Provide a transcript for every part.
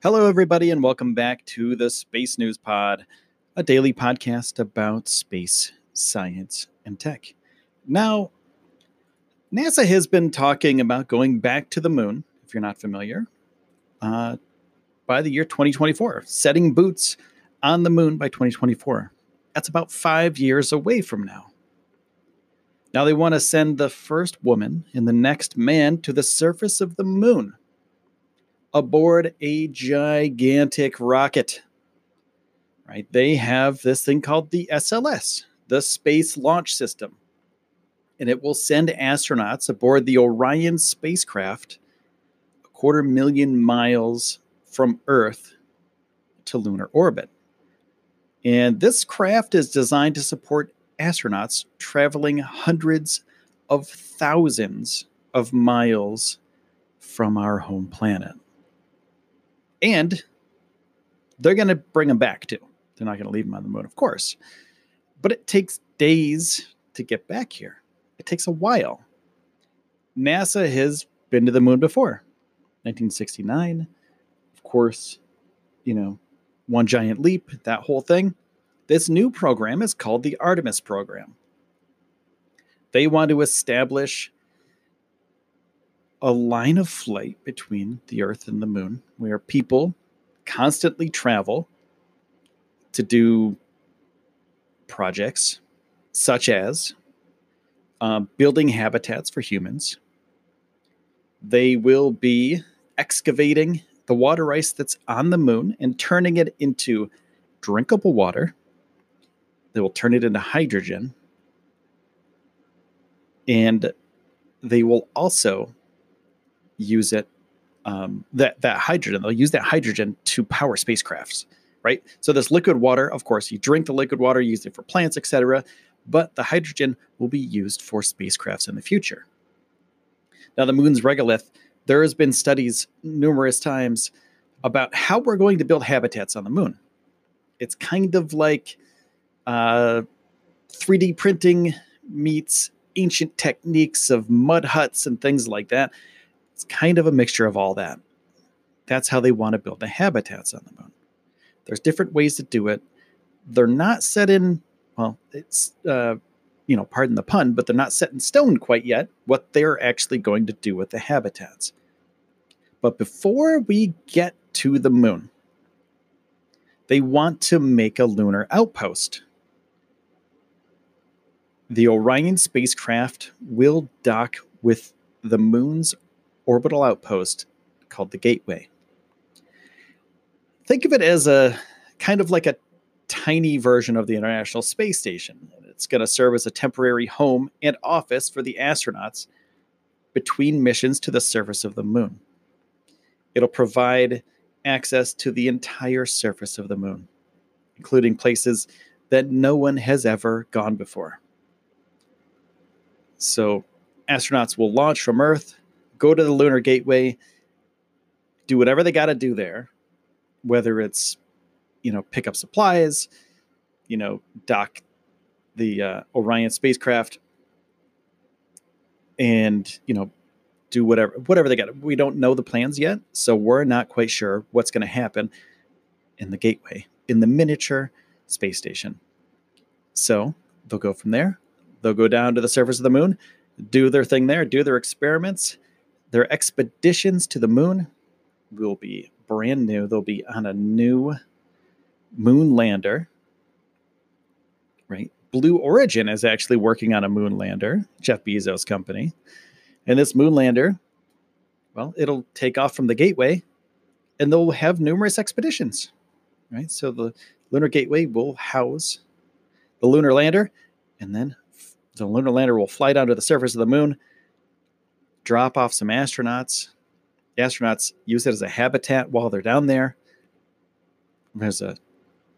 Hello, everybody, and welcome back to the Space News Pod, a daily podcast about space, science, and tech. Now, NASA has been talking about going back to the moon, if you're not familiar, uh, by the year 2024, setting boots on the moon by 2024. That's about five years away from now. Now, they want to send the first woman and the next man to the surface of the moon aboard a gigantic rocket. Right? They have this thing called the SLS, the Space Launch System. And it will send astronauts aboard the Orion spacecraft a quarter million miles from Earth to lunar orbit. And this craft is designed to support astronauts traveling hundreds of thousands of miles from our home planet. And they're going to bring them back too. They're not going to leave them on the moon, of course. But it takes days to get back here. It takes a while. NASA has been to the moon before. 1969. Of course, you know, one giant leap, that whole thing. This new program is called the Artemis program. They want to establish a line of flight between the Earth and the moon where people constantly travel to do projects such as um, building habitats for humans. They will be excavating the water ice that's on the moon and turning it into drinkable water. They will turn it into hydrogen. And they will also use it um, that that hydrogen they'll use that hydrogen to power spacecrafts right? So this liquid water of course you drink the liquid water use it for plants etc but the hydrogen will be used for spacecrafts in the future. Now the moon's regolith there has been studies numerous times about how we're going to build habitats on the moon. It's kind of like uh, 3d printing meets ancient techniques of mud huts and things like that it's kind of a mixture of all that. That's how they want to build the habitats on the moon. There's different ways to do it. They're not set in, well, it's, uh, you know, pardon the pun, but they're not set in stone quite yet what they're actually going to do with the habitats. But before we get to the moon, they want to make a lunar outpost. The Orion spacecraft will dock with the moon's orbital outpost called the Gateway. Think of it as a kind of like a tiny version of the International Space Station. It's going to serve as a temporary home and office for the astronauts between missions to the surface of the moon. It'll provide access to the entire surface of the moon, including places that no one has ever gone before. So, astronauts will launch from Earth go to the lunar gateway, do whatever they got to do there, whether it's, you know, pick up supplies, you know, dock the uh, Orion spacecraft, and you know, do whatever whatever they got. We don't know the plans yet, so we're not quite sure what's going to happen in the gateway in the miniature space station. So they'll go from there. They'll go down to the surface of the moon, do their thing there, do their experiments, their expeditions to the moon will be brand new. They'll be on a new moon lander. Right? Blue Origin is actually working on a moon lander, Jeff Bezos' company. And this moon lander, well, it'll take off from the gateway and they'll have numerous expeditions. Right? So the lunar gateway will house the lunar lander and then the lunar lander will fly down to the surface of the moon, drop off some astronauts. The astronauts use it as a habitat while they're down there. There's a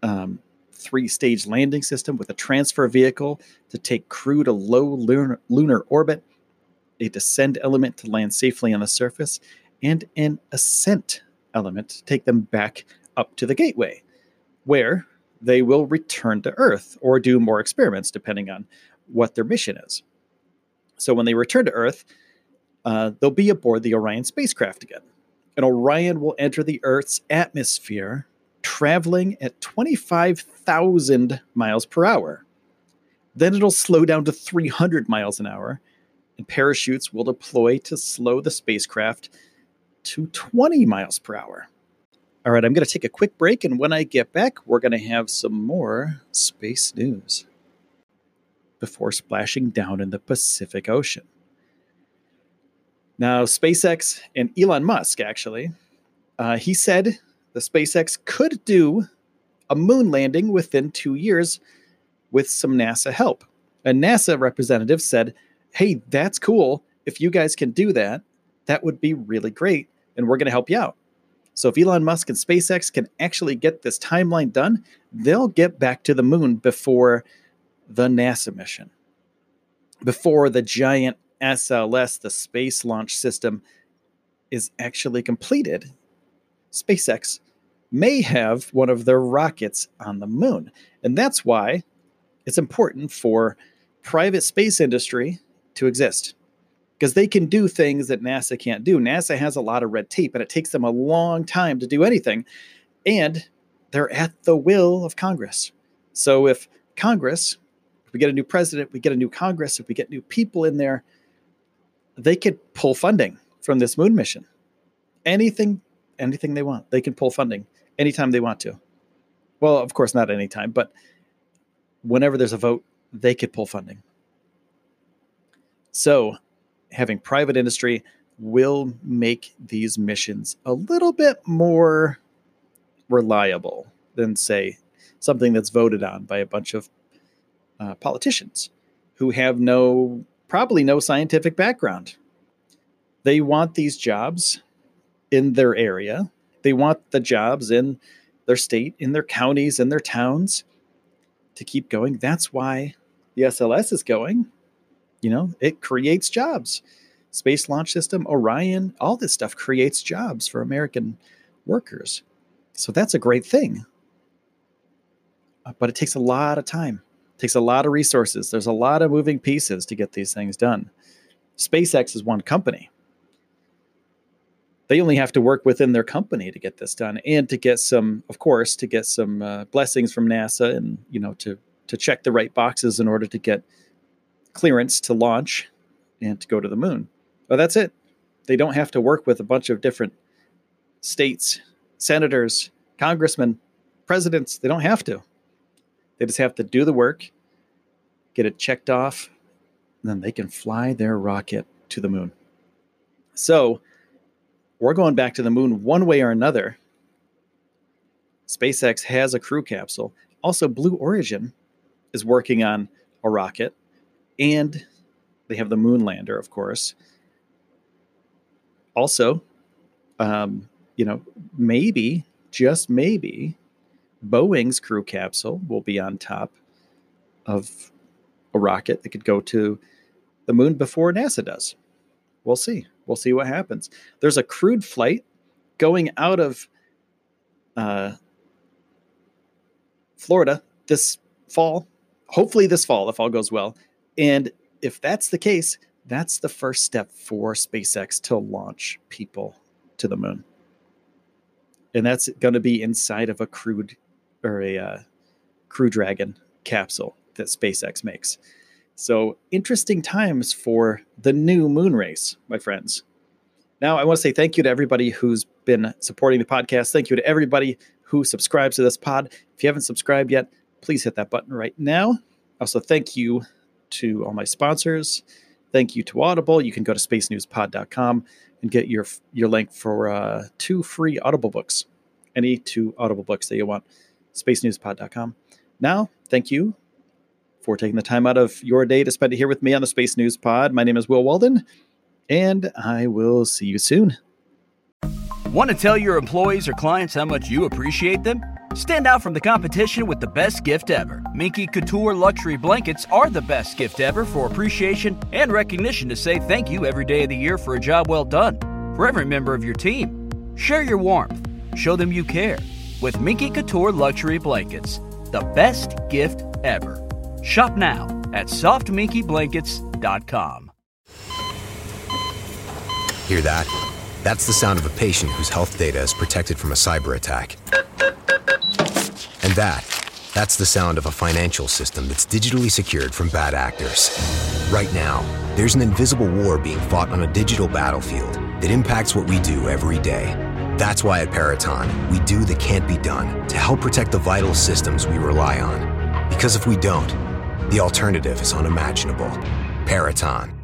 um, three stage landing system with a transfer vehicle to take crew to low lunar, lunar orbit, a descent element to land safely on the surface, and an ascent element to take them back up to the gateway, where they will return to Earth or do more experiments, depending on what their mission is. So when they return to Earth, uh, they'll be aboard the Orion spacecraft again. And Orion will enter the Earth's atmosphere traveling at 25,000 miles per hour. Then it'll slow down to 300 miles an hour, and parachutes will deploy to slow the spacecraft to 20 miles per hour. All right, I'm going to take a quick break, and when I get back, we're going to have some more space news before splashing down in the Pacific Ocean. Now, SpaceX and Elon Musk actually, uh, he said the SpaceX could do a moon landing within two years with some NASA help. A NASA representative said, Hey, that's cool. If you guys can do that, that would be really great. And we're going to help you out. So if Elon Musk and SpaceX can actually get this timeline done, they'll get back to the moon before the NASA mission, before the giant SLS, the Space Launch System, is actually completed. SpaceX may have one of their rockets on the moon. And that's why it's important for private space industry to exist because they can do things that NASA can't do. NASA has a lot of red tape and it takes them a long time to do anything. And they're at the will of Congress. So if Congress, if we get a new president, we get a new Congress, if we get new people in there, they could pull funding from this moon mission. Anything, anything they want, they can pull funding anytime they want to. Well, of course, not anytime, but whenever there's a vote, they could pull funding. So having private industry will make these missions a little bit more reliable than, say, something that's voted on by a bunch of uh, politicians who have no, probably no scientific background. They want these jobs in their area, they want the jobs in their state, in their counties, in their towns to keep going. That's why the SLS is going you know, it creates jobs. Space Launch System, Orion, all this stuff creates jobs for American workers. So that's a great thing. Uh, but it takes a lot of time, takes a lot of resources. There's a lot of moving pieces to get these things done. SpaceX is one company. They only have to work within their company to get this done, and to get some, of course, to get some uh, blessings from NASA, and you know, to to check the right boxes in order to get clearance to launch and to go to the moon. But that's it. They don't have to work with a bunch of different states, senators, congressmen, presidents. They don't have to. They just have to do the work, get it checked off, and then they can fly their rocket to the moon. So, we're going back to the moon one way or another. SpaceX has a crew capsule. Also, Blue Origin is working on a rocket and they have the moon lander, of course. Also, um, you know, maybe, just maybe, Boeing's crew capsule will be on top of a rocket that could go to the moon before NASA does. We'll see. We'll see what happens. There's a crewed flight going out of uh, Florida this fall. Hopefully, this fall, if all goes well, and if that's the case, that's the first step for SpaceX to launch people to the moon. And that's going to be inside of a crewed or a uh, Crew Dragon capsule that SpaceX makes. So, interesting times for the new moon race, my friends. Now, I want to say thank you to everybody who's been supporting the podcast. Thank you to everybody who subscribes to this pod. If you haven't subscribed yet, please hit that button right now. Also, thank you to all my sponsors. Thank you to Audible. You can go to spacenewspod.com and get your your link for uh, two free Audible books. Any two Audible books that you want. Spacenewspod.com. Now, thank you for taking the time out of your day to spend it here with me on the Space News Pod. My name is Will Walden, and I will see you soon. Want to tell your employees or clients how much you appreciate them? Stand out from the competition with the best gift ever. Minky Couture luxury blankets are the best gift ever for appreciation and recognition to say thank you every day of the year for a job well done. For every member of your team, share your warmth, show them you care with Minky Couture luxury blankets. The best gift ever. Shop now at softminkeyblankets.com. Hear that? That's the sound of a patient whose health data is protected from a cyber attack. And that, that's the sound of a financial system that's digitally secured from bad actors. Right now, there's an invisible war being fought on a digital battlefield that impacts what we do every day. That's why at Peraton, we do the can't be done to help protect the vital systems we rely on. Because if we don't, the alternative is unimaginable. Peraton